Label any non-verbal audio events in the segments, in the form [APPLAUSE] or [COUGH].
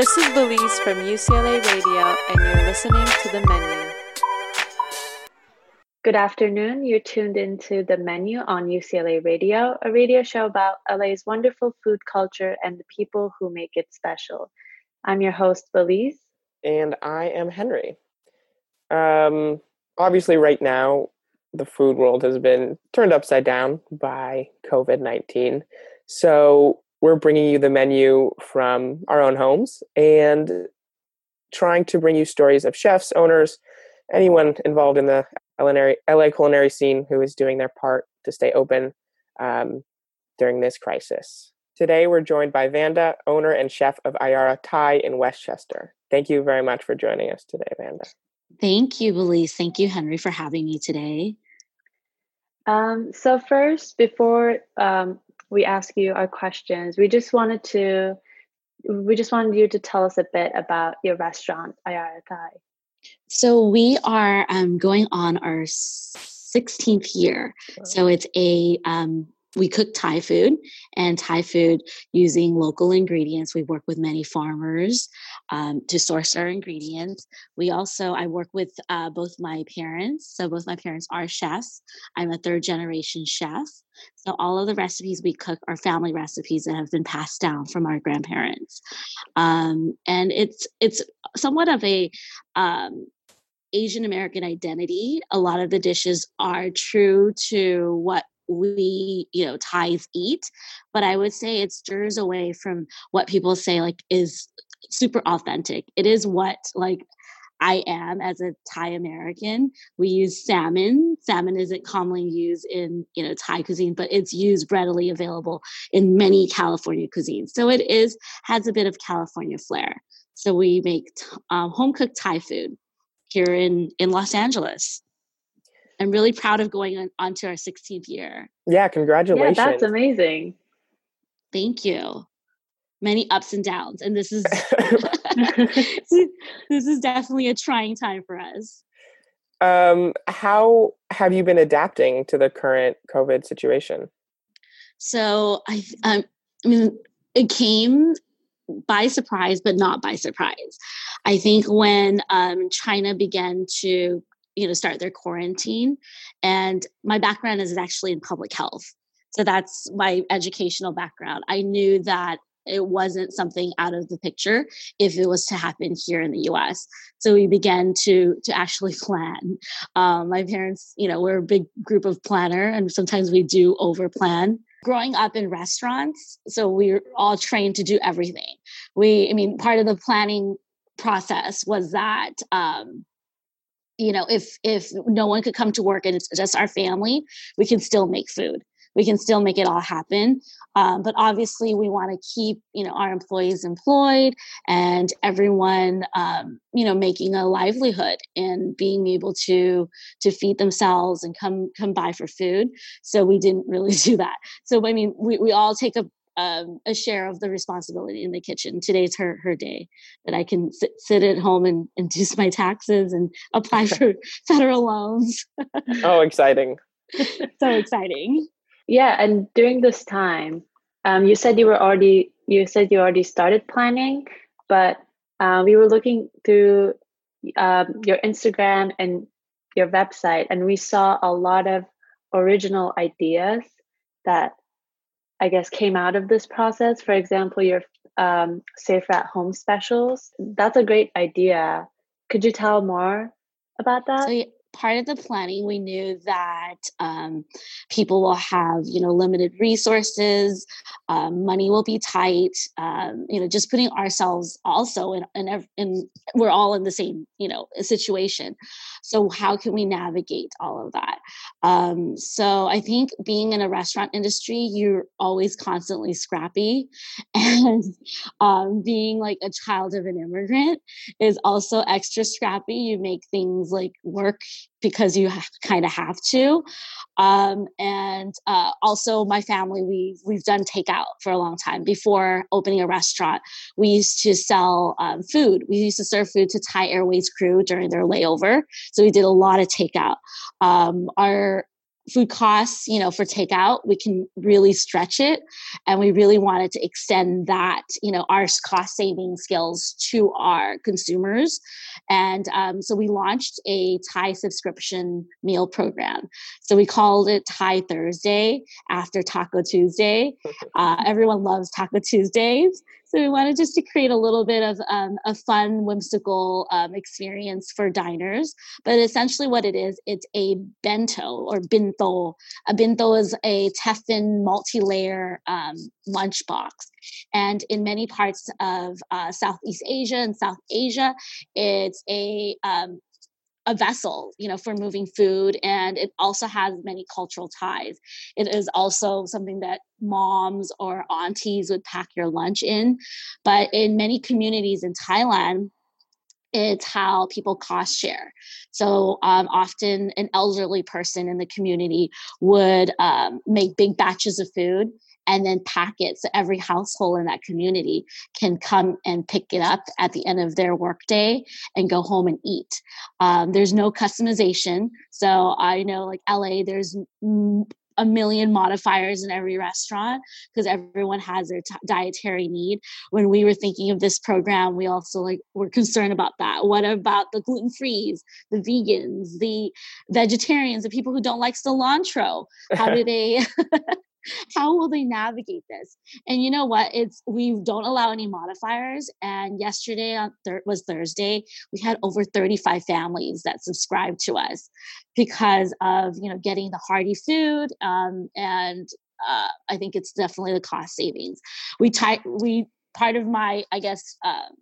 This is Beliz from UCLA Radio, and you're listening to The Menu. Good afternoon. You're tuned into The Menu on UCLA Radio, a radio show about LA's wonderful food culture and the people who make it special. I'm your host, Beliz. And I am Henry. Um, obviously, right now, the food world has been turned upside down by COVID 19. So, we're bringing you the menu from our own homes and trying to bring you stories of chefs, owners, anyone involved in the culinary, LA culinary scene who is doing their part to stay open um, during this crisis. Today, we're joined by Vanda, owner and chef of Ayara Thai in Westchester. Thank you very much for joining us today, Vanda. Thank you, Beliz. Thank you, Henry, for having me today. Um, so, first, before um, we ask you our questions, we just wanted to we just wanted you to tell us a bit about your restaurant, Ayara Thai. So we are um, going on our 16th year. So it's a um, we cook Thai food and Thai food using local ingredients. We work with many farmers um, to source our ingredients. We also, I work with uh, both my parents. So both my parents are chefs. I'm a third generation chef. So all of the recipes we cook are family recipes that have been passed down from our grandparents. Um, and it's, it's somewhat of a, um, Asian American identity. A lot of the dishes are true to what we you know Thais eat but i would say it stirs away from what people say like is super authentic it is what like I am as a Thai American. We use salmon. Salmon isn't commonly used in you know Thai cuisine, but it's used readily available in many California cuisines. So it is has a bit of California flair. So we make um, home cooked Thai food here in in Los Angeles. I'm really proud of going on, on to our 16th year. Yeah, congratulations. Yeah, that's amazing. Thank you. Many ups and downs, and this is [LAUGHS] [LAUGHS] this is definitely a trying time for us. Um, how have you been adapting to the current COVID situation? So I, um, I mean, it came by surprise, but not by surprise. I think when um, China began to you know start their quarantine and my background is actually in public health. So that's my educational background. I knew that it wasn't something out of the picture if it was to happen here in the us so we began to to actually [LAUGHS] plan. Um, my parents you know we're a big group of planner and sometimes we do over plan growing up in restaurants so we're all trained to do everything. We i mean part of the planning process was that um, you know if if no one could come to work and it's just our family we can still make food. We can still make it all happen. Um, but obviously we want to keep you know our employees employed and everyone um, you know making a livelihood and being able to to feed themselves and come come by for food. So we didn't really [LAUGHS] do that. So i mean we, we all take a um, a share of the responsibility in the kitchen. Today's her her day that I can sit, sit at home and, and do [LAUGHS] my taxes and apply [LAUGHS] for federal loans. oh, exciting! [LAUGHS] so exciting. Yeah, and during this time, um, you said you were already you said you already started planning, but uh, we were looking through um, your Instagram and your website, and we saw a lot of original ideas that I guess, came out of this process. For example, your um, safer at home specials. That's a great idea. Could you tell more about that? So, part of the planning we knew that um, people will have you know limited resources um, money will be tight um, you know just putting ourselves also in, in, in we're all in the same you know situation. So how can we navigate all of that? Um, so i think being in a restaurant industry you're always constantly scrappy [LAUGHS] and um, being like a child of an immigrant is also extra scrappy. You make things like work because you kind of have to. Um, and uh, also, my family we we've done takeout for a long time. Before opening a restaurant, we used to sell um, food. We used to serve food to Thai Airways crew during their layover. So we did a lot of takeout. Um, our food costs, you know, for takeout, we can really stretch it. And we really wanted to extend that, you know, our cost saving skills to our consumers. And um, so we launched a Thai subscription meal program. So we called it Thai Thursday after Taco Tuesday. [LAUGHS] Uh, everyone loves Taco Tuesdays. So we wanted just to create a little bit of um, a fun, whimsical um, experience for diners. But essentially, what it is, it's a bento or binto. A binto is a teflon multi-layer um, lunchbox, and in many parts of uh, Southeast Asia and South Asia, it's a um, a vessel you know for moving food and it also has many cultural ties it is also something that moms or aunties would pack your lunch in but in many communities in thailand it's how people cost share. So um, often, an elderly person in the community would um, make big batches of food and then pack it so every household in that community can come and pick it up at the end of their workday and go home and eat. Um, there's no customization. So I know, like LA, there's a million modifiers in every restaurant because everyone has their t- dietary need. When we were thinking of this program, we also like were concerned about that. What about the gluten frees, the vegans, the vegetarians, the people who don't like cilantro? How do [LAUGHS] they [LAUGHS] [LAUGHS] how will they navigate this? And you know what? It's we don't allow any modifiers and yesterday on thir- was thursday we had over 35 families that subscribed to us because of you know getting the hearty food um, and uh, i think it's definitely the cost savings. We ty- we part of my i guess um,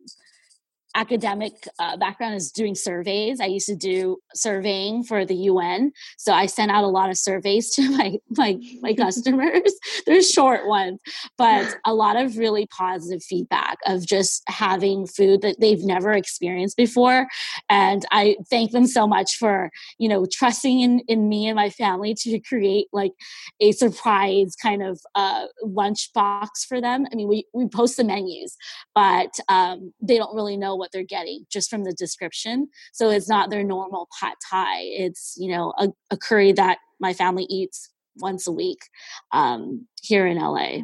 academic uh, background is doing surveys. I used to do surveying for the UN, so I sent out a lot of surveys [LAUGHS] to my my my customers. [LAUGHS] They're short ones, but a lot of really positive feedback of just having food that they've never experienced before. And I thank them so much for you know trusting in in me and my family to create like a surprise kind of uh, lunch box for them. I mean, we we post the menus, but um, they don't really know what what they're getting just from the description. So it's not their normal pad thai. It's, you know, a, a curry that my family eats once a week um, here in LA.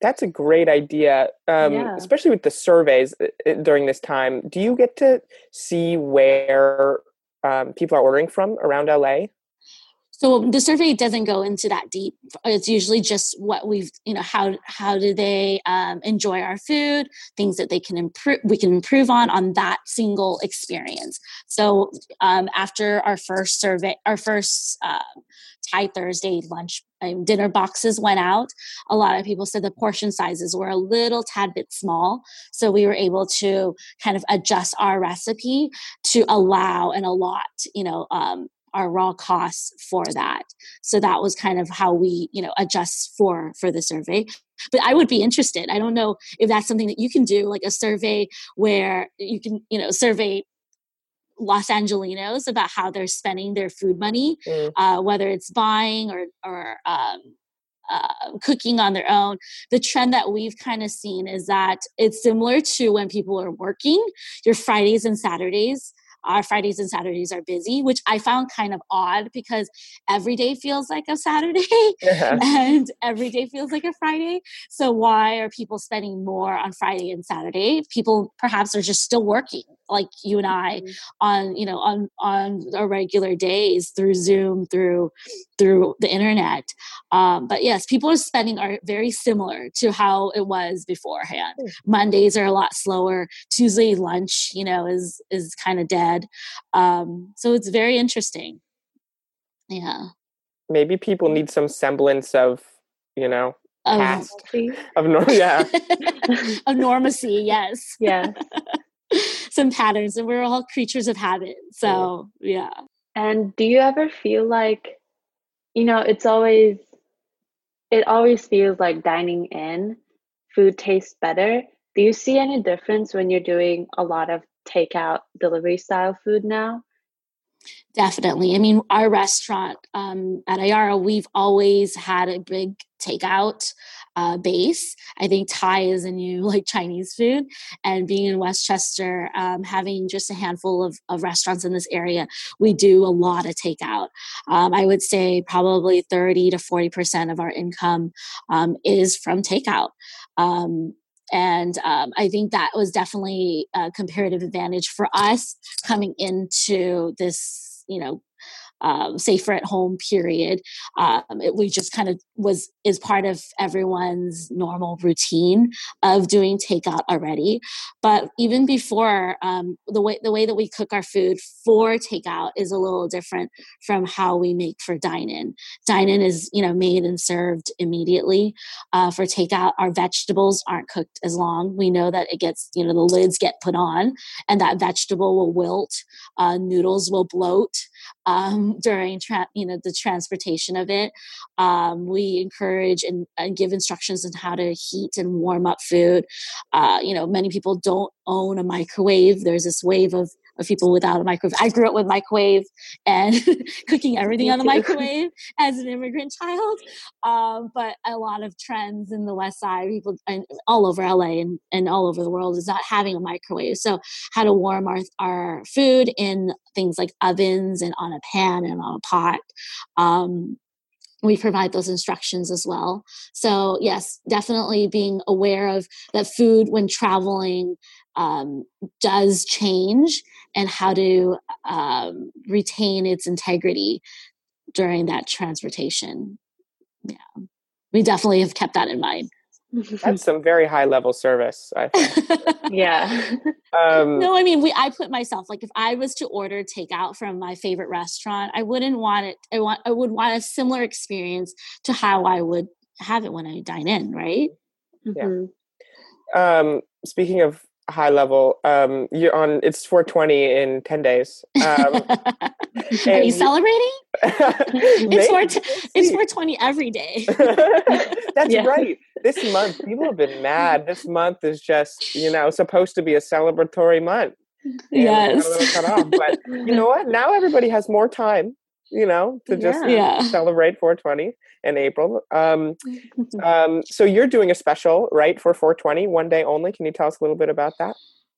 That's a great idea, um, yeah. especially with the surveys uh, uh, during this time. Do you get to see where um, people are ordering from around LA? So the survey doesn't go into that deep. It's usually just what we've you know how how do they um, enjoy our food things that they can improve we can improve on on that single experience. So um, after our first survey our first uh, thai thursday lunch um, dinner boxes went out a lot of people said the portion sizes were a little tad bit small. So we were able to kind of adjust our recipe to allow and allot you know um, our raw costs for that so that was kind of how we you know adjust for for the survey but i would be interested i don't know if that's something that you can do like a survey where you can you know survey Los Angelinos about how they're spending their food money, mm. uh, whether it's buying or or um, uh, cooking on their own. The trend that we've kind of seen is that it's similar to when people are working. Your Fridays and Saturdays our Fridays and Saturdays are busy, which I found kind of odd because every day feels like a Saturday [LAUGHS] yeah. and every day feels like a Friday. So why are people spending more on Friday and Saturday? People perhaps are just still working like you and I mm-hmm. on, you know, on on our regular days through Zoom, through through the internet. Um, but yes, people are spending are very similar to how it was beforehand. Mm. Mondays are a lot slower. Tuesday lunch, you know, is is kind of dead um, so it's very interesting. Yeah. Maybe people need some semblance of, you know, past [LAUGHS] of norm. Yeah. [LAUGHS] of normacy. Yes. Yeah. [LAUGHS] some patterns, and we're all creatures of habit. So yeah. And do you ever feel like, you know, it's always, it always feels like dining in, food tastes better. Do you see any difference when you're doing a lot of takeout delivery style food now? Definitely. I mean, our restaurant um, at Ayara, we've always had a big takeout uh, base. I think Thai is a new [LAUGHS] like Chinese food, and being in Westchester, um, having just a handful of, of restaurants in this area, we do a lot of takeout. Um, I would say probably 30 to 40 percent of our income um, is from takeout. Um, and um, I think that was definitely a comparative advantage for us coming into this, you know, um, safer at home period. Um, it, we just kind of was is part of everyone's normal routine of doing takeout already. But even before um, the way the way that we cook our food for takeout is a little different from how we make for dine in. Dine in is you know made and served immediately. Uh, for takeout, our vegetables aren't cooked as long. We know that it gets you know the lids get put on, and that vegetable will wilt. Uh, noodles will bloat um, during tra- you know the transportation of it. Um, we encourage and, and, give instructions on how to heat and warm up food. Uh, you know, many people don't own a microwave. There's this wave of of people without a microwave. I grew up with microwave and [LAUGHS] cooking everything on the microwave as an immigrant child. Um, but a lot of trends in the West Side, people and all over LA and, and all over the world is not having a microwave. So how to warm our, our food in things like ovens and on a pan and on a pot. Um, we provide those instructions as well. So, yes, definitely being aware of that food when traveling um, does change and how to um, retain its integrity during that transportation. Yeah, we definitely have kept that in mind. That's some very high level service, I think. [LAUGHS] yeah. Um, no, I mean, we. I put myself like if I was to order takeout from my favorite restaurant, I wouldn't want it. I want. I would want a similar experience to how I would have it when I dine in. Right. Yeah. Mm-hmm. Um, speaking of high level, um, you're on. It's 420 in 10 days. Um, [LAUGHS] Are you celebrating? [LAUGHS] it's 4 it's 420 every day. [LAUGHS] That's yeah. right this month, people have been mad. This month is just, you know, supposed to be a celebratory month. yes. Cut off. But you know what? Now everybody has more time, you know, to just yeah. celebrate 420 in April. Um, [LAUGHS] um, so you're doing a special, right, for 420, one day only. Can you tell us a little bit about that?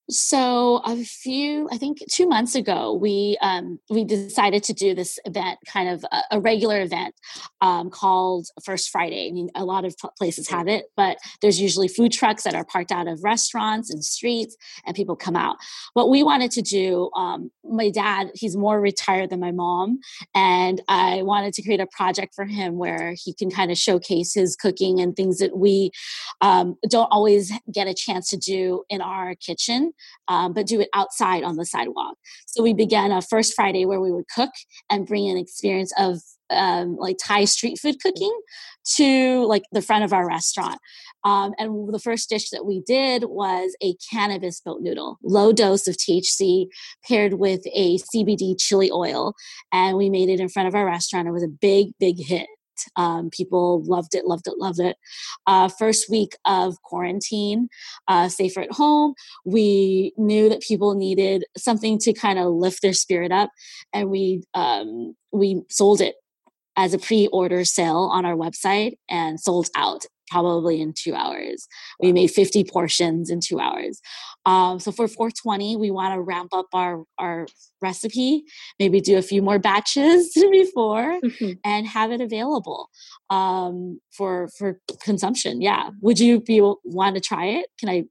So a few, I think two months ago, we um, we decided to do this event, kind of a, a regular event um, called First Friday. I mean, a lot of places have it, but there's usually food trucks that are parked out of restaurants and streets, and people come out. What we wanted to do, um, my dad, he's more retired than my mom, and I wanted to create a project for him where he can kind of showcase his cooking and things that we um, don't always get a chance to do in our kitchen um, but do it outside on the sidewalk. So we began a first Friday where we would cook and bring an experience of um, like Thai street food cooking to like the front of our restaurant. Um, and the first dish that we did was a cannabis boat noodle, low dose of THC paired with a CBD chili oil. And we made it in front of our restaurant. It was a big, big hit. Um, people loved it, loved it, loved it. Uh, first week of quarantine, uh, safer at home, we knew that people needed something to kind of lift their spirit up, and we um, we sold it as a pre-order sale on our website and sold out probably in two hours. We made 50 portions in two hours. Um, so for 420, we want to ramp up our, our recipe, maybe do a few more batches [LAUGHS] before mm-hmm. and have it available um, for, for consumption. Yeah. Would you be want to try it? Can I,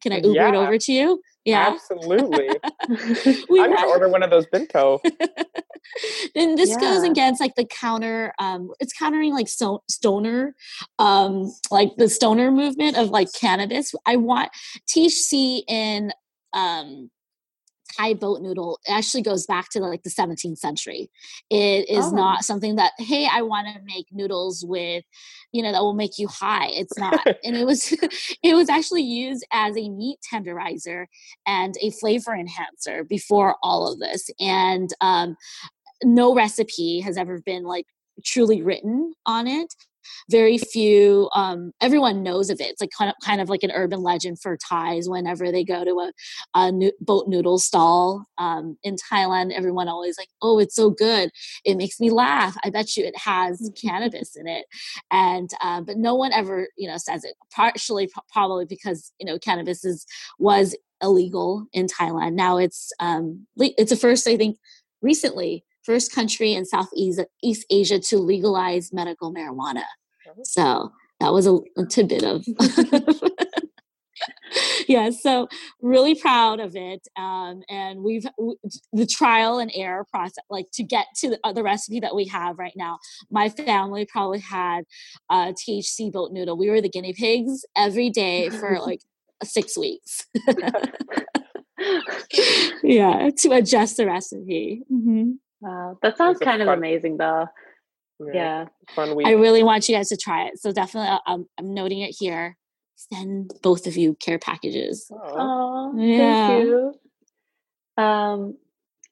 can I Uber yeah. it over to you? Yeah. Absolutely. [LAUGHS] I'm going to order one of those bento. [LAUGHS] then this yeah. goes against like the counter um it's countering like so, stoner um like the stoner movement of like cannabis i want thc in um Thai boat noodle actually goes back to like the 17th century. It is oh. not something that, hey, I want to make noodles with, you know, that will make you high. It's [LAUGHS] not. and it was [LAUGHS] it was actually used as a meat tenderizer and a flavor enhancer before all of this. And um, no recipe has ever been like truly written on it very few. Um, everyone knows of it. It's like kind of kind of like an urban legend for Thais. Whenever they go to a, a no- boat noodle stall um, in Thailand, everyone always like, "Oh, it's so good! It makes me laugh." I bet you it has Mm-hmm. cannabis in it, and uh, but no one ever you know says it. Partially, probably because you know cannabis is was illegal in Thailand. Now it's um, it's the first I think recently first country in Southeast East Asia to legalize medical marijuana. Oh. So that was a, a tidbit of. [LAUGHS] yeah, so really proud of it, um, and we've w- the trial and error process, like to get to the, uh, the recipe that we have right now. My family probably had uh, THC boat noodle. We were the guinea pigs every day for [LAUGHS] like six weeks. [LAUGHS] yeah, to adjust the recipe. hmm Wow, that sounds It's a kind of amazing, though. Yeah, Yeah. fun week. I really want you guys to try it. So definitely, uh, I'm, I'm noting it here. Send both of you care packages. Oh, Yeah. thank you. Um,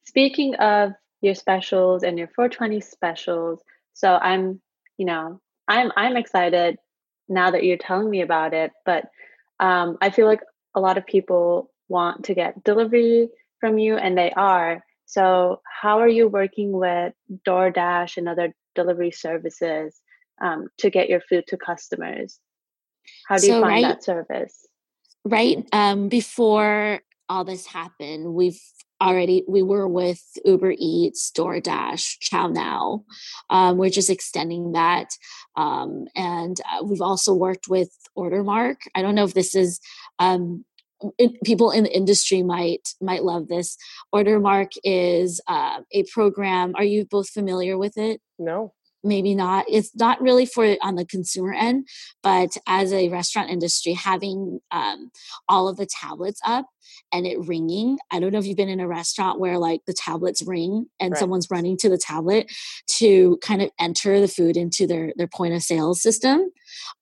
speaking of your specials and your 420 specials, so I'm, you know, I'm I'm excited now that you're telling me about it. But um, I feel like a lot of people want to get delivery from you, and they are. So, how are you working with DoorDash and other delivery services um, to get your food to customers? How do you find right- that service? Right um, before all this happened, we've already we were with Uber Eats, DoorDash, ChowNow. Um, we're just extending that, um, and uh, we've also worked with Ordermark. I don't know if this is. Um, it, people in the industry might might love this. Ordermark is uh, a program. Are you both familiar with it? no. Maybe not it's not really for on the consumer end but as a restaurant industry having um, all of the tablets up and it ringing i don't know if you've been in a restaurant where like the tablets ring and Right. someone's running to the tablet to kind of enter the food into their their point of sale system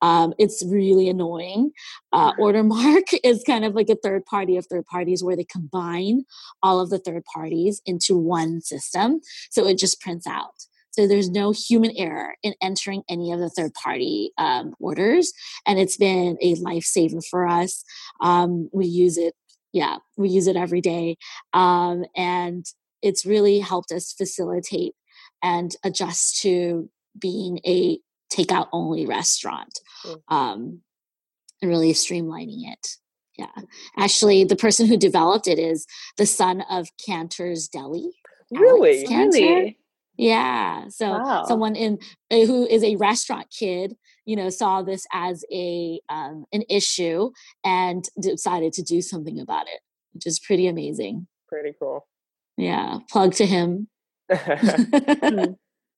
um, it's really annoying uh, ordermark [LAUGHS] is kind of like a third party of third parties where they combine all of the third parties into one system so it just prints out so there's no human error in entering any of the third party um, orders. And it's been a lifesaver for us. Um, we use it, yeah, we use it every day. Um, and it's really helped us facilitate and adjust to being a takeout only restaurant um, and really streamlining it. Yeah. Actually, the person who developed it is the son of Canter's Deli. Really? Canter. Really? Yeah. So Wow. someone in uh, who is a restaurant kid, you know, saw this as a um, an issue and decided to do something about it, which is pretty amazing. Pretty cool. Yeah. Plug to him. [LAUGHS] [LAUGHS]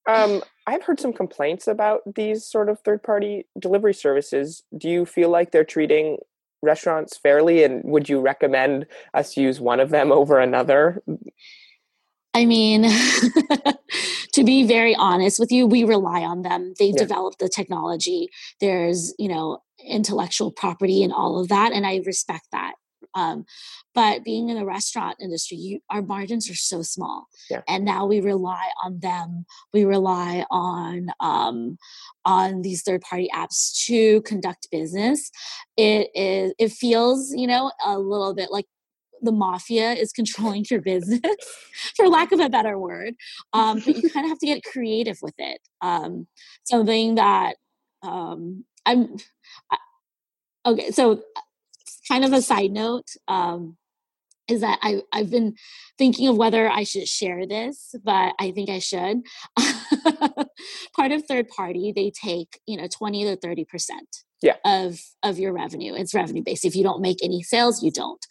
um, I've heard some complaints about these sort of third party delivery services. Do you feel like they're treating restaurants fairly and would you recommend us use one of them over another? I mean, [LAUGHS] to be very honest with you, we rely on them. They Yeah. developed the technology. There's, you know, intellectual property and all of that, and I respect that. Um, but being in the restaurant industry, you, our margins are so small, Yeah. and now we rely on them. We rely on um, on these third party apps to conduct business. It is. It feels, you know, a little bit like the mafia is controlling your business [LAUGHS] [LAUGHS] for lack of a better word um, but you [LAUGHS] kind of have to get creative with it um, something that um, i'm I- okay so kind of a side note um, is that I, I've been thinking of whether I should share this, but I think I should. Part of third party, they take, you know, 20 to 30% Yeah. of of your revenue. It's revenue based. If you don't make any sales, you don't.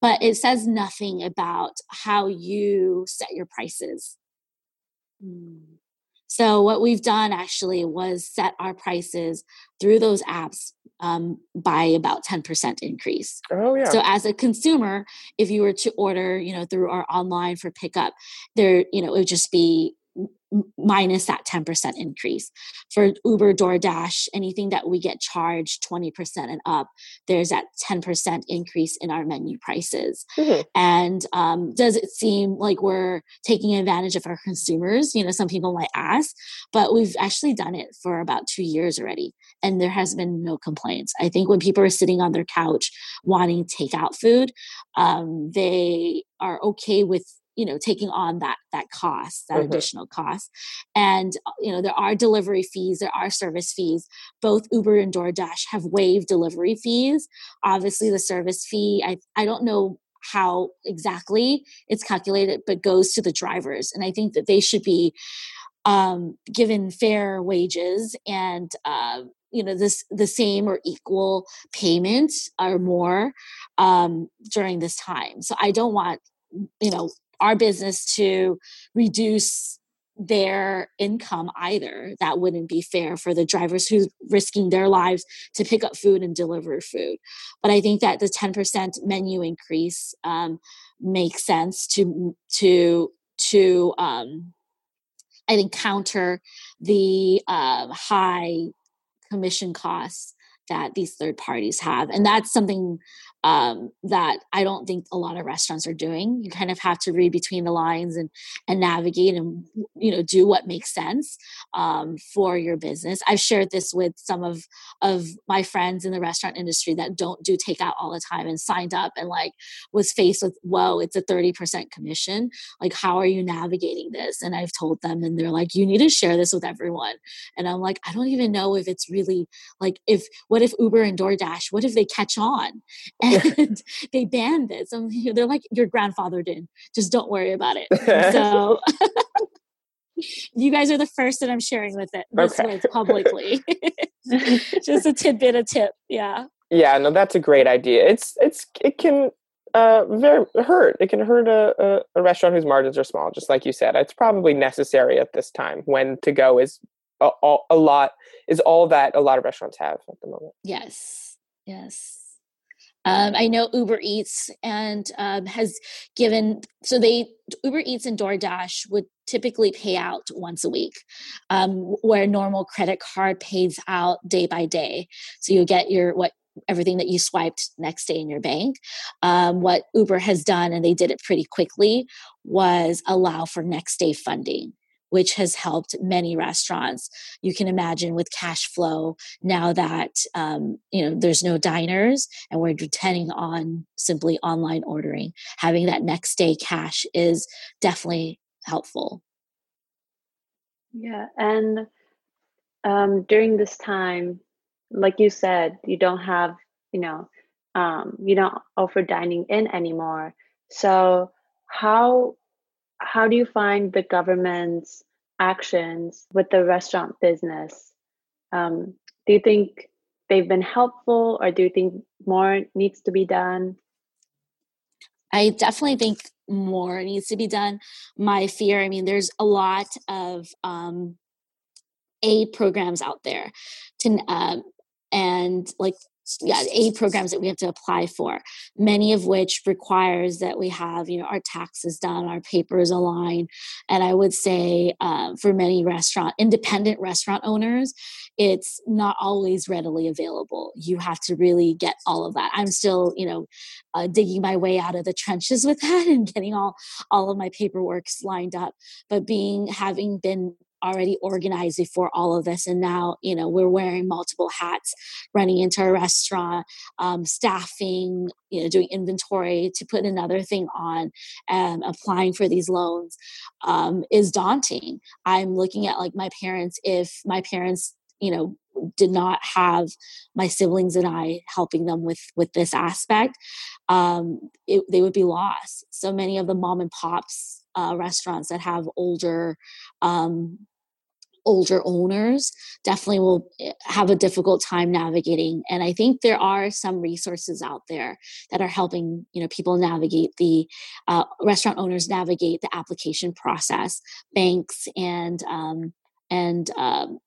But it says nothing about how you set your prices. So what we've done actually was set our prices through those apps um, by about 10% increase. Oh yeah. So as a consumer, if you were to order, you know, through our online for pickup, there, you know, it would just be minus that 10% increase. For Uber, DoorDash, anything that we get charged 20% and up, there's that 10% increase in our menu prices. Mm-hmm. And um, does it seem like we're taking advantage of our consumers? You know, some people might ask, but we've actually done it for about two years already, and there has been no complaints. I think when people are sitting on their couch wanting takeout food, um, they are okay with you know taking on that that cost that mm-hmm. additional cost. And uh, you know there are delivery fees there are service fees. Both uber and doordash have waived delivery fees. Obviously the service fee i i don't know how exactly it's calculated but goes to the drivers. And i think that they should be um, given fair wages and uh, you know this the same or equal payment or more um, during this time. So i don't want you know our business to reduce their income either. That wouldn't be fair for the drivers who's risking their lives to pick up food and deliver food. But I think that the 10% menu increase um, makes sense to to to um, I think counter the uh, high commission costs that these third parties have and that's something um, that I don't think a lot of restaurants are doing. You kind of have to read between the lines and and navigate and you know do what makes sense um, for your business. I've shared this with some of of my friends in the restaurant industry that don't do takeout all the time and signed up and like was faced with whoa, it's a thirty percent commission. Like how are you navigating this? And I've told them, and they're like, you need to share this with everyone. And I'm like, I don't even know if it's really like if what if Uber and DoorDash, what if they catch on? And [LAUGHS] they banned this. And they're like, your grandfather did. Just don't worry about it. so [LAUGHS] you guys are the first that I'm sharing with it this okay. with publicly. [LAUGHS] Just a tidbit, a tip. Yeah. Yeah, no, that's a great idea. It's it's it can uh very hurt. It can hurt a, a, a restaurant whose margins are small, just like you said. It's probably necessary at this time when to go is a, a lot is all that a lot of restaurants have at the moment. Yes. Yes. Um, I know Uber Eats and um, has given so they Uber Eats and DoorDash would typically pay out once a week, um, where normal credit card pays out day by day. So you get your what everything that you swiped next day in your bank. Um, what Uber has done, and they did it pretty quickly, was allow for next day funding which has helped many restaurants. You can imagine with cash flow now that um, you know there's no diners and we're depending on simply online ordering. Having that next day cash is definitely helpful. Yeah, and um, during this time, like you said, you don't have you know um, you don't offer dining in anymore. So how how do you find the government's actions with the restaurant business? Um, do you think they've been helpful or do you think more needs to be done? I definitely think more needs to be done. My fear, I mean, there's a lot of um, aid programs out there to, uh, and like yeah, aid programs that we have to apply for, many of which requires that we have, you know, our taxes done, our papers aligned. And I would say um, for many restaurant, independent restaurant owners, it's not always readily available. You have to really get all of that. I'm still, you know, uh, digging my way out of the trenches [LAUGHS] with that and getting all all of my paperwork lined up. But being having been already organized before all of this and now you know we're wearing multiple hats running into a restaurant um, staffing you know doing inventory to put another thing on and applying for these loans um, is daunting i'm looking at like my parents if my parents you know did not have my siblings and I helping them with with this aspect, um, it, they would be lost. So many of the mom and pops uh, restaurants that have older um, older owners definitely will eh, have a difficult time navigating and i think there are some resources out there that are helping you know people navigate the uh, restaurant owners navigate the application process banks and um, and um,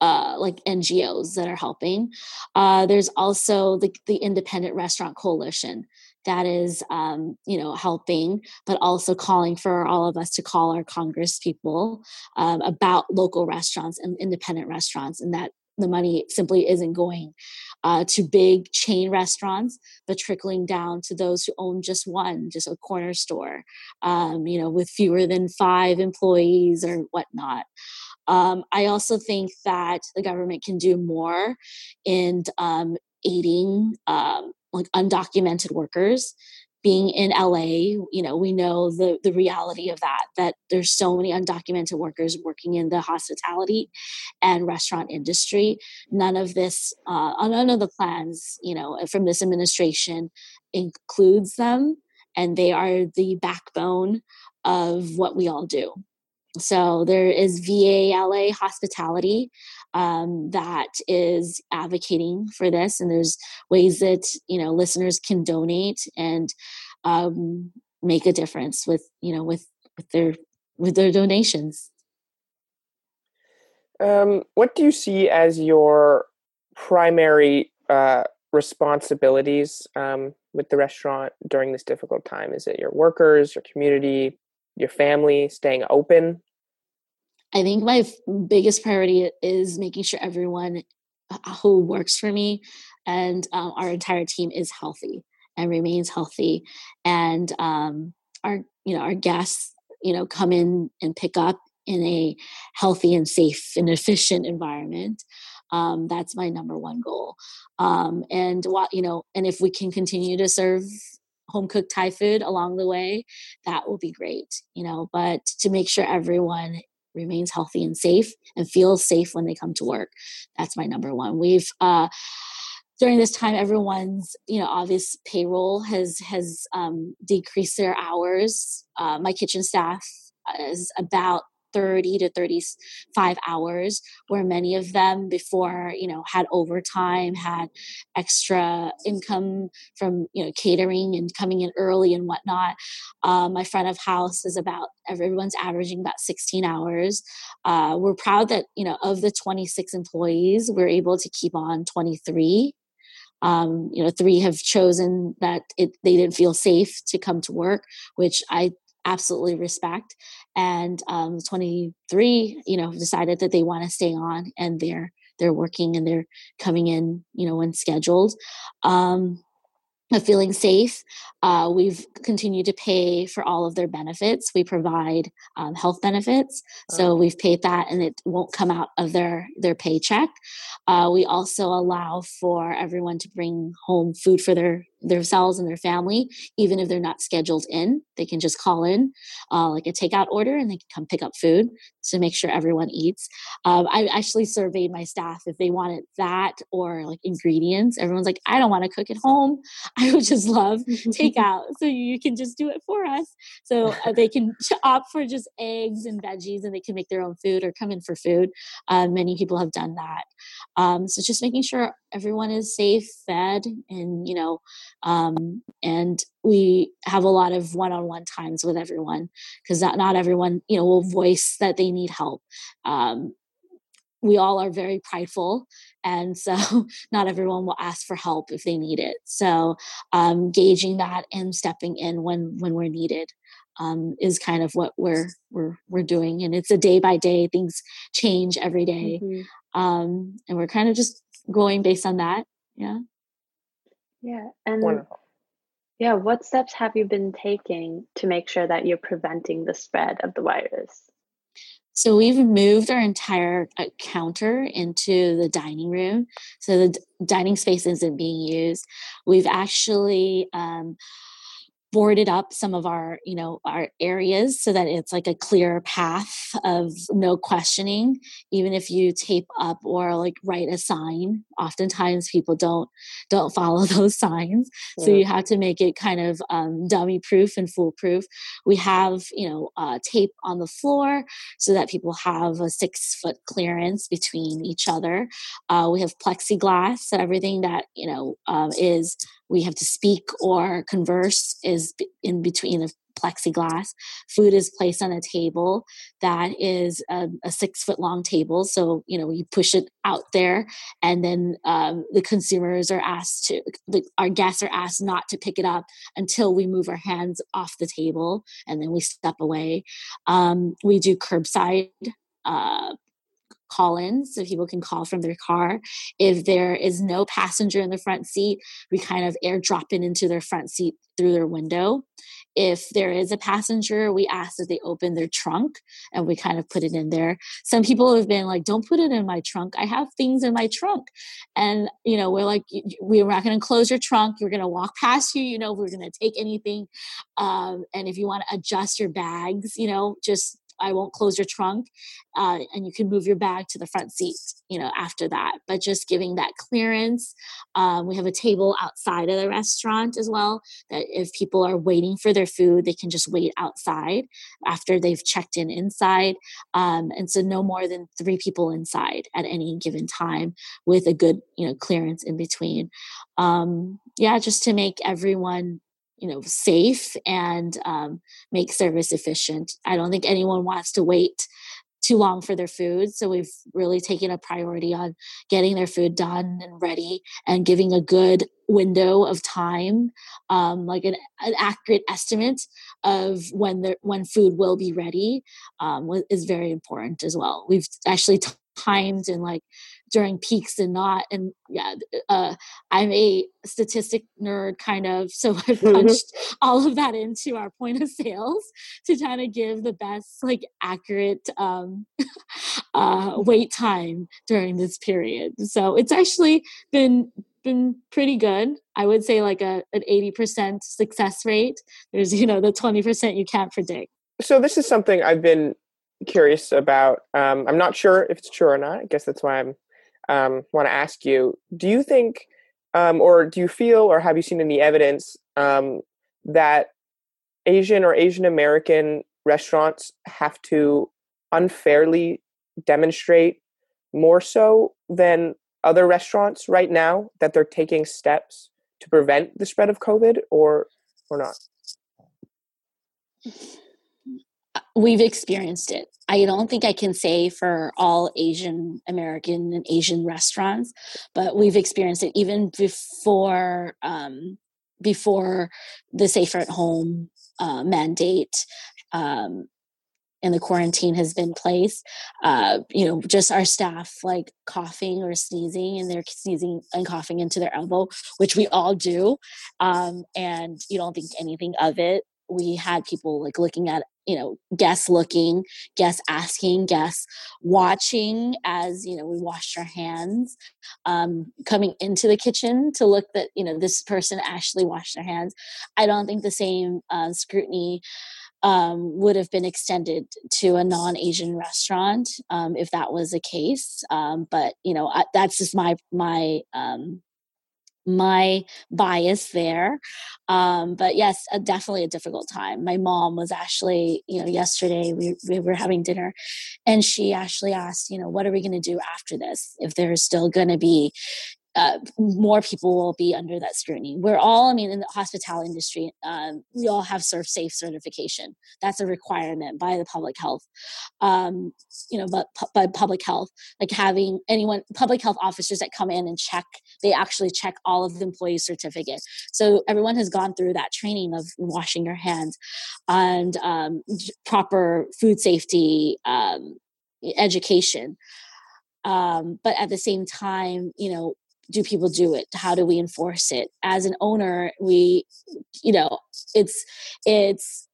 uh, like NGOs that are helping. Uh, there's also the, the Independent Restaurant Coalition that is um, you know helping but also calling for all of us to call our congress people um, about local restaurants and independent restaurants and that the money simply isn't going uh, to big chain restaurants, but trickling down to those who own just one, just a corner store, um, you know, with fewer than five employees or whatnot. Um, I also think that the government can do more in um, aiding um, like undocumented workers being in LA, you know, we know the the reality of that that there's so many undocumented workers working in the hospitality and restaurant industry. None of this, uh, none of the plans, you know, from this administration includes them, and they are the backbone of what we all do. So there is VALA Hospitality um, that is advocating for this, and there's ways that you know listeners can donate and um, make a difference with you know with with their with their donations. Um, what do you see as your primary uh, responsibilities um, with the restaurant during this difficult time? Is it your workers, your community, your family, staying open? I think my biggest priority is making sure everyone uh, who works for me and um, our entire team is healthy and remains healthy, and um, our you know our guests you know come in and pick up in a healthy and safe and efficient environment. Um, that's my number one goal. Um, and what you know, and if we can continue to serve home cooked Thai food along the way, that will be great. You know, but to make sure everyone remains healthy and safe and feels safe when they come to work. That's my number one. We've uh, during this time, everyone's you know obvious payroll has has um, decreased their hours. Uh, my kitchen staff is about 30 to 35 hours where many of them before you know had overtime had extra income from you know catering and coming in early and whatnot. Um, my front of house is about everyone's averaging about 16 hours. Uh, we're proud that you know of the 26 employees we're able to keep on 23 um, you know three have chosen that it, they didn't feel safe to come to work which i absolutely respect. And um, 23, you know, decided that they want to stay on and they're they're working and they're coming in, you know, when scheduled. Um, of feeling safe. Uh, we've continued to pay for all of their benefits. We provide um, health benefits, so we've paid that, and it won't come out of their their paycheck. Uh, we also allow for everyone to bring home food for their themselves and their family, even if they're not scheduled in. They can just call in, uh, like a takeout order, and they can come pick up food to make sure everyone eats. Um, I actually surveyed my staff if they wanted that or like ingredients. Everyone's like, I don't want to cook at home. [LAUGHS] I would just love [LAUGHS] takeout. so you can just do it for us. So uh, they can opt for just eggs and veggies and they can make their own food or come in for food. Uh, many people have done that. Um, so just making sure everyone is safe, fed, and, you know, um, and we have a lot of one-on-one times with everyone because not, not everyone you know will voice that they need help um, we all are very prideful and so [LAUGHS] not everyone will ask for help if they need it so um, gauging that and stepping in when when we're needed um, is kind of what we're we're we're doing and it's a day by day things change every day. Mm-hmm. Um, and we're kind of just going based on that yeah yeah and Wonderful. yeah what steps have you been taking to make sure that you're preventing the spread of the virus so we've moved our entire uh, counter into the dining room. So the dining space isn't being used. We've actually um, boarded up some of our you know our areas so that it's like a clear path of no questioning even if you tape up or like write a sign. Oftentimes people don't don't follow [LAUGHS] those signs yeah. so you have to make it kind of um, dummy proof and foolproof. We have you know uh, tape on the floor so that people have a six foot clearance between each other. Uh, we have plexiglass so everything that you know um, is we have to speak or converse is in between the plexiglass. Food is placed on a table that is a, a six foot long table. So, you know, you push it out there, and then um, the consumers are asked to, the, our guests are asked not to pick it up until we move our hands off the table and then we step away. Um, we do curbside uh, call ins so people can call from their car. If there is no passenger in the front seat, we kind of airdrop it into their front seat through their window. If there is a passenger, we ask that they open their trunk and we kind of put it in there. Some people have been like, don't put it in my trunk. I have things in my trunk. And, you know, we're like, we're not going to close your trunk. We're going to walk past you. You know, we're going to take anything. Um, and if you want to adjust your bags, you know, just I won't close your trunk, uh, and you can move your bag to the front seat. You know, after that, but just giving that clearance. Um, we have a table outside of the restaurant as well. That if people are waiting for their food, they can just wait outside after they've checked in inside. Um, and so, no more than three people inside at any given time, with a good you know clearance in between. Um, yeah, just to make everyone you know safe and um, make service efficient. I don't think anyone wants to wait too long for their food so we've really taken a priority on getting their food done and ready and giving a good window of time um, like an, an, accurate estimate of when the when food will be ready um, is very important as well. We've actually timed and like during peaks and not and yeah uh, i'm a statistic nerd kind of so [LAUGHS] i've mm-hmm. punched all of that into our point of sales to kind of give the best like accurate um, [LAUGHS] uh, wait time during this period so it's actually been been pretty good i would say like a an 80% success rate there's you know the 20% you can't predict so this is something i've been curious about. Um, I'm not sure if it's true or not. I guess that's why I'm um, want to ask you. Do you think, um, or do you feel, or have you seen any evidence um, that Asian or Asian American restaurants have to unfairly demonstrate more so than other restaurants right now that they're taking steps to prevent the spread of COVID, or or not? [LAUGHS] we've experienced it. I don't think I can say for all Asian American and Asian restaurants, but we've experienced it even before um, before the safer at home uh, mandate um, and the quarantine has been placed. Uh, you know, just our staff like coughing or sneezing, and they're sneezing and coughing into their elbow, which we all do, um, and you don't think anything of it we had people like looking at you know guests looking guests asking guests watching as you know we washed our hands um, coming into the kitchen to look that you know this person actually washed their hands. I don't think the same uh, scrutiny um, would have been extended to a non-asian restaurant um, if that was the case. Um, but you know I, that's just my my um, my bias there. Um, but yes, a, definitely a difficult time. My mom was actually, you know, yesterday we, we were having dinner and she actually asked, you know, what are we going to do after this? If there's still going to be, uh, more people will be under that scrutiny. We're all, I mean, in the hospitality industry, um, we all have ServSafe certification. That's a requirement by the public health, um, you know, but by public health, like having anyone, public health officers that come in and check, they actually check all of the employee certificate. So everyone has gone through that training of washing your hands and um, proper food safety um, education. Um, but at the same time, you know, do people do it? How do we enforce it? As an owner we you know it's it's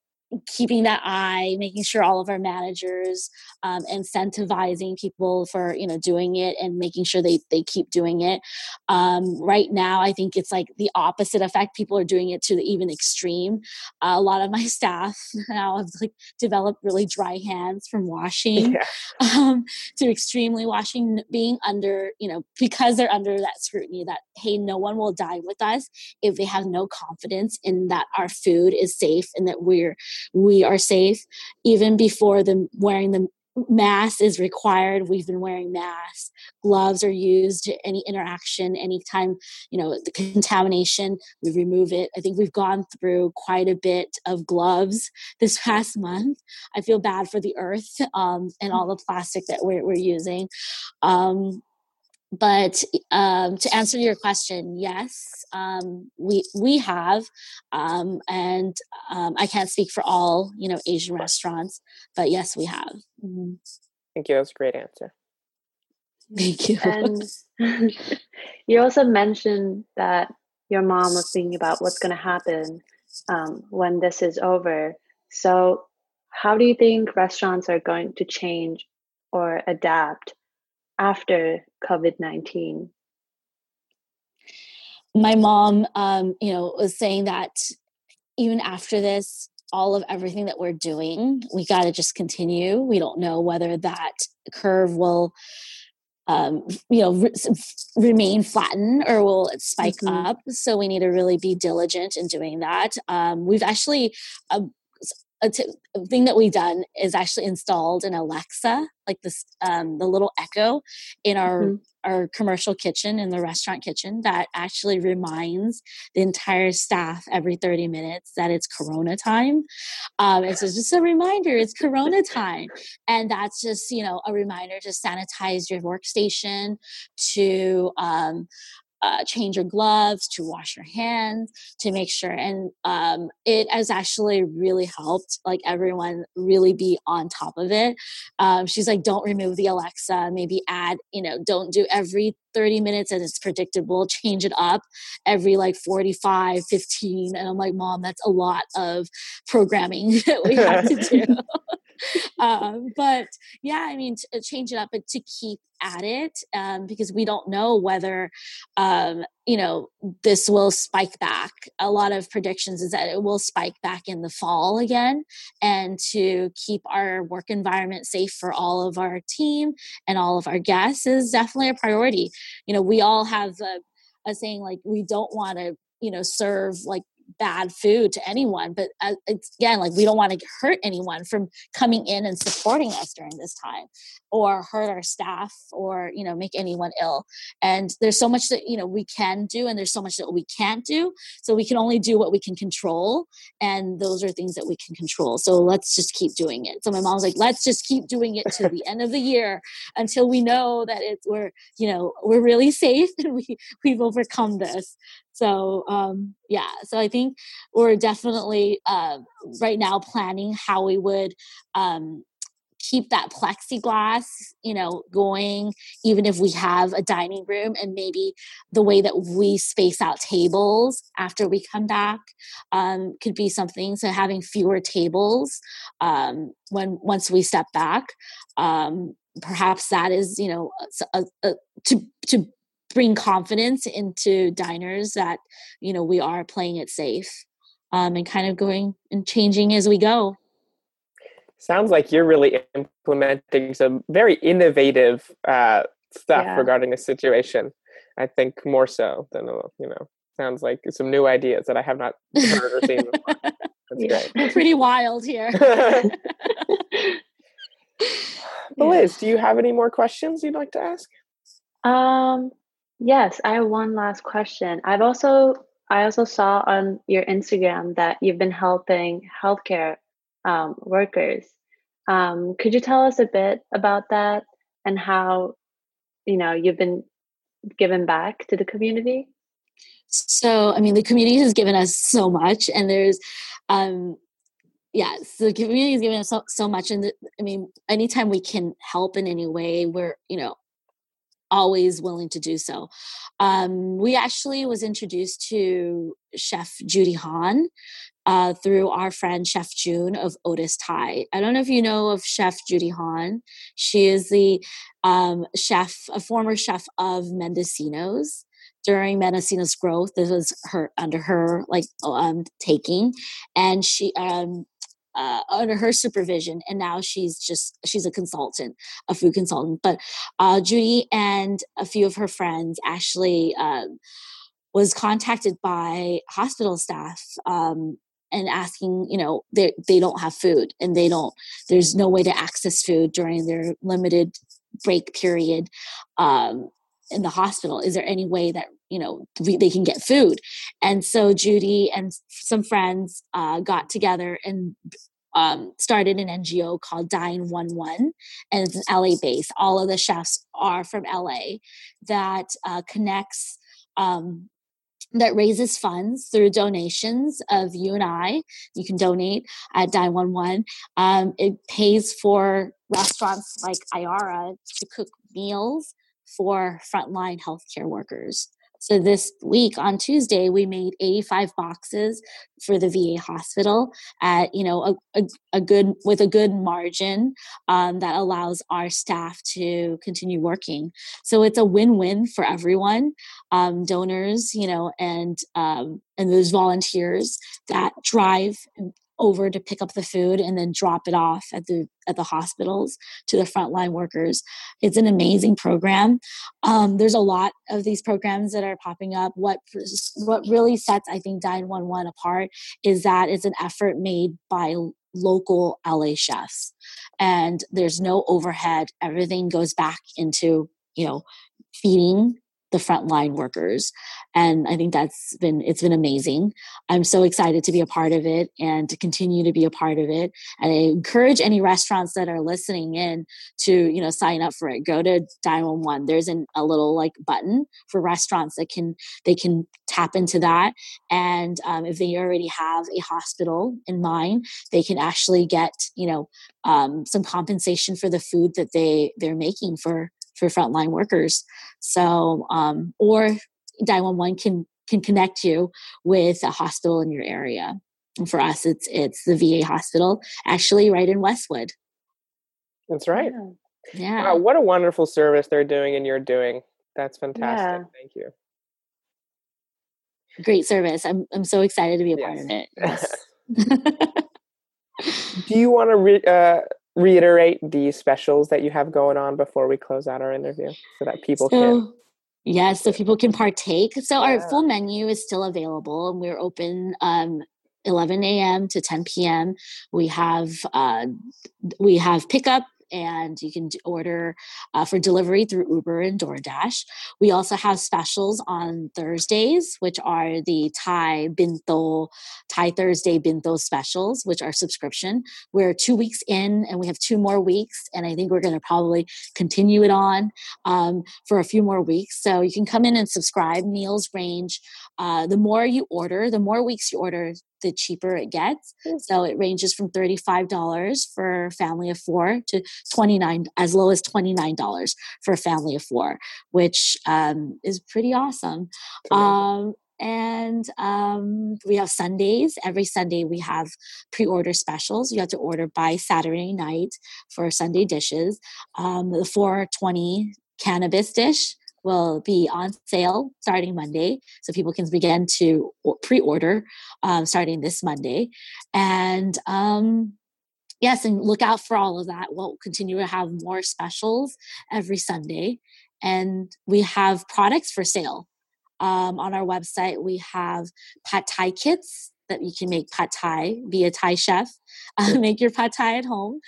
keeping that eye making sure all of our managers um, incentivizing people for you know doing it and making sure they they keep doing it. Um, right now i think it's like the opposite effect. People are doing it to the even extreme. Uh, a lot of my [LAUGHS] staff now have like developed really dry hands from washing yeah. [LAUGHS] um, to extremely washing being under you know because they're under that scrutiny that hey no one will die with us if they have no confidence in that our food is safe and that we're we are safe even before the wearing the mask is required. We've been wearing masks. Gloves are used any interaction anytime you know the contamination. We remove it. I think we've gone through quite a bit of gloves [LAUGHS] this past month. I feel bad for the earth um, and all the plastic that we're, we're using. Um, but um, to answer your question, yes, um, we we have, um, and um, I can't speak for all you know Asian restaurants, but yes, we have. Mm-hmm. Thank you. That's a great answer. Thank you. And [LAUGHS] you also mentioned that your mom was thinking about what's going to happen um, when this is over. So, how do you think restaurants are going to change or adapt after COVID 19? My mom, um, you know, was saying that even after this, all of everything that we're doing, we got to just continue. We don't know whether that curve will, um, you know, re- remain flattened or will it spike mm-hmm. up. So we need to really be diligent in doing that. Um, we've actually, uh, a, t- thing that we've done is actually installed an Alexa, like this, um, the little Echo, in our mm-hmm. our commercial kitchen in the restaurant kitchen that actually reminds the entire staff every thirty minutes that it's Corona time. Um, it's just a reminder it's Corona [LAUGHS] time, and that's just you know a reminder to sanitize your workstation, to um, uh, change your gloves, to wash your hands, to make sure. And um, it has actually really helped, like everyone really be on top of it. Um, she's like, don't remove the Alexa, maybe add, you know, don't do every 30 minutes and it's predictable, change it up every like 45, 15. And I'm like, mom, that's a lot of programming [LAUGHS] that we have to [LAUGHS] do. [LAUGHS] um, but yeah, I mean, to change it up, but to keep at it um, because we don't know whether, um, you know, this will spike back. A lot of predictions is that it will spike back in the fall again, and to keep our work environment safe for all of our team and all of our guests is definitely a priority. You know, we all have a, a saying like we don't want to you know serve like bad food to anyone but uh, again like we don't want to hurt anyone from coming in and supporting us during this time or hurt our staff or you know make anyone ill. And there's so much that you know we can do and there's so much that we can't do so we can only do what we can control and those are things that we can control. So let's just keep doing it. So my mom's like let's just keep doing it to the end of the year until we know that it's we're you know we're really safe [LAUGHS] and we we've overcome this so um, yeah so i think we're definitely uh, right now planning how we would um, keep that plexiglass you know going even if we have a dining room and maybe the way that we space out tables after we come back um, could be something. So having fewer tables um, when once we step back um, perhaps that is you know a, a, to to bring confidence into diners that you know we are playing it safe um, and kind of going and changing as we go. Sounds like you're really implementing some very innovative uh, stuff yeah. regarding the situation i think more so than uh, you know sounds like some new ideas that i have not heard or seen before. [LAUGHS] That's great. We're pretty wild here. [LAUGHS] [LAUGHS] Beliz do you have any more questions you'd like to ask? Um Yes, I have one last question. I've also I also saw on your Instagram that you've been helping healthcare um, workers. Um, could you tell us a bit about that and how you know you've been given back to the community? So, I mean, the community has given us so much, and there's, um, yeah, so the community has given us so, so much. And the, I mean, anytime we can help in any way, we're, you know, always willing to do so. Um, we actually was introduced to Chef Judy Hahn uh, through our friend Chef June of Otus Thai. I don't know if you know of Chef Judy Hahn. She is the um, chef, a former chef of Mendocino's during Mendocino's growth. This was her under her like um, taking, and she um, uh, under her supervision and now she's just she's a consultant a food consultant. But uh, judy and a few of her friends actually um, was contacted by hospital staff um, and asking you know they they don't have food and they don't there's no way to access food during their limited break period um, in the hospital. Is there any way that you know they can get food and so judy and some friends uh, got together and um, started an ngo called dine one one and it's an la base all of the chefs are from la that uh, connects um, that raises funds through donations of you and I. You can donate at Dine One One. Um, it pays for restaurants like Ayara to cook meals for frontline healthcare workers. So this week on Tuesday, we made 85 boxes for the VA hospital at you know a, a, a good with a good margin um, that allows our staff to continue working. So it's a win-win for everyone, um, donors, you know, and um, and those volunteers that drive over to pick up the food and then drop it off at the at the hospitals to the frontline workers. It's an amazing program. Um, there's a lot of these programs that are popping up. What what really sets I think Dine One One apart is that it's an effort made by local LA chefs, and there's no overhead. Everything goes back into you know feeding the frontline workers and i think that's been it's been amazing. I'm so excited to be a part of it and to continue to be a part of it and i encourage any restaurants that are listening in to you know sign up for it. Go to diamond one. There's an, a little like button for restaurants that can they can tap into that and um, if they already have a hospital in mind they can actually get you know um, some compensation for the food that they they're making for for frontline workers. So, um, or 911 can can connect you with a hospital in your area. And for us, it's it's the VA hospital, actually, right in Westwood. That's right. Yeah. Wow, what a wonderful service they're doing and you're doing. That's fantastic. Yeah. Thank you. Great service. I'm I'm so excited to be a yes. part of it. [LAUGHS] Yes. [LAUGHS] Do you want to re- uh, reiterate the specials that you have going on before we close out our interview so that people so, can yes so people can partake so yeah. our full menu is still available and we're open um 11 a.m. to 10 p.m. We have uh, we have pickup and you can order uh, for delivery through Uber and DoorDash. We also have specials on Thursdays, which are the Thai Bento, Thai Thursday Bento specials, which are subscription. We're two weeks in and we have two more weeks, and I think we're going to probably continue it on um, for a few more weeks. So you can come in and subscribe. Meals range. Uh, the more you order, the more weeks you order, the cheaper it gets. So it ranges from $35 for a family of four to 29 as low as $29 for a family of four, which um, is pretty awesome. Um, and um, we have Sundays. Every Sunday we have pre-order specials. You have to order by Saturday night for Sunday dishes. Um, the 420 cannabis dish will be on sale starting Monday. So people can begin to pre order um, starting this Monday. And um, yes, and look out for all of that. We'll continue to have more specials every Sunday. And we have products for sale. Um, on our website, we have pad thai kits that you can make pad thai, be a Thai chef, [LAUGHS] uh, make your pad thai at home.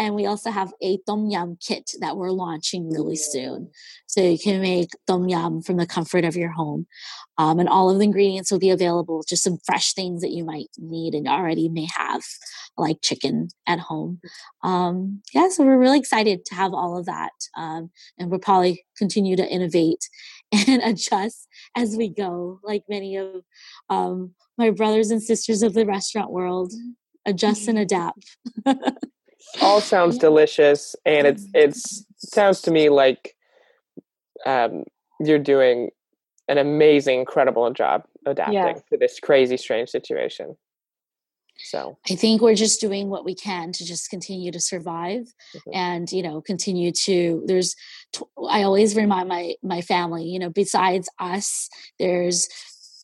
And we also have a tom yum kit that we're launching really soon. So you can make tom yum from the comfort of your home. Um, and all of the ingredients will be available, just some fresh things that you might need and already may have, like chicken at home. Um, yeah, so we're really excited to have all of that. Um, and we'll probably continue to innovate [LAUGHS] and adjust as we go, like many of um, my brothers and sisters of the restaurant world adjust and [LAUGHS] adapt. [LAUGHS] All sounds delicious, and it's it's sounds to me like um, you're doing an amazing, incredible job adapting yeah. to this crazy, strange situation. So I think we're just doing what we can to just continue to survive mm-hmm. and, you know, continue to, there's, I always remind my, my family, you know, besides us, there's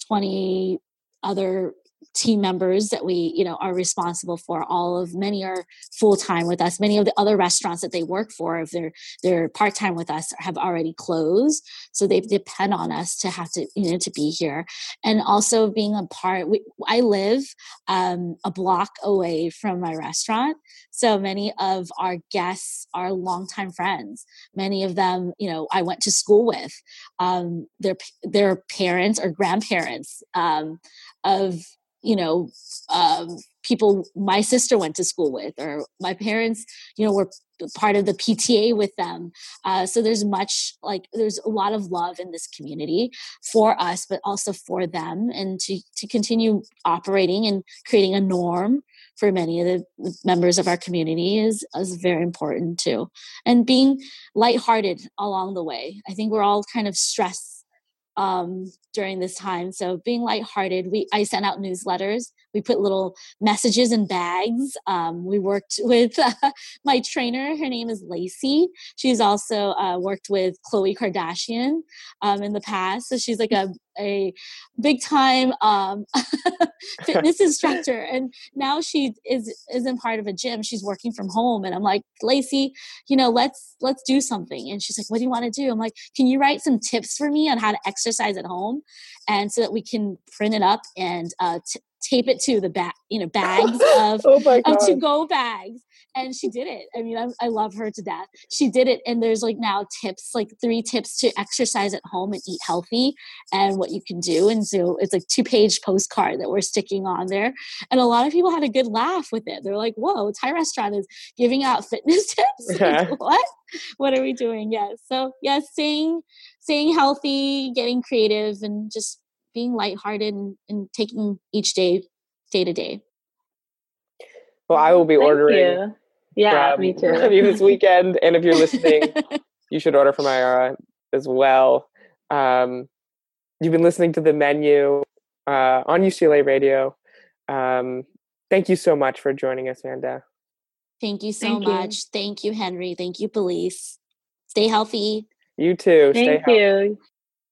20 other team members that we you know are responsible for. All of many are full-time with us. Many of the other restaurants that they work for if they're they're part-time with us have already closed. So they depend on us to have to you know to be here. And also being a part we, i live um, a block away from my restaurant. So many of our guests are longtime friends. Many of them you know i went to school with. Um, their their parents or grandparents um, of you know um, people my sister went to school with or my parents you know were part of the pta with them uh, so there's much like there's a lot of love in this community for us but also for them and to to continue operating and creating a norm for many of the members of our community is is very important too and being lighthearted along the way. I think we're all kind of stressed um, during this time. So being lighthearted, we I sent out newsletters. We put little messages in bags. Um, we worked [LAUGHS] with uh, my trainer. Her name is Lacey. She's also uh, worked with Khloe Kardashian um, in the past. So she's like a a big time um, [LAUGHS] fitness [LAUGHS] instructor, and now she is isn't part of a gym. She's working from home, and I'm like, Lacey, you know, let's let's do something. And she's like, What do you want to do? I'm like, Can you write some tips for me on how to exercise at home, and so that we can print it up and uh, t- tape it to the back, you know, bags of, [LAUGHS] oh of to go bags. And she did it. I mean, I, I, love her to death. She did it. And there's like now tips, like three tips to exercise at home and eat healthy and what you can do. And so it's like two page postcard that we're sticking on there. And a lot of people had a good laugh with it. They're like, whoa, Thai restaurant is giving out [LAUGHS] fitness tips. like, [LAUGHS] what? What are we doing? Yes. So yes, yeah, staying, staying healthy, getting creative and just being lighthearted and, and taking each day day to day. Well, I will be Thank ordering. you. Yeah, from, me too. [LAUGHS] From you this [LAUGHS] weekend, and if you're listening, [LAUGHS] you should order from Ayara as well. Um, you've been listening to the menu uh, on UCLA Radio. Um, thank you so much for joining us, Vanda. Thank you so Thank you. much. Thank you, Henry. Thank you, Beliz. Stay healthy. You too. Stay Thank healthy. you.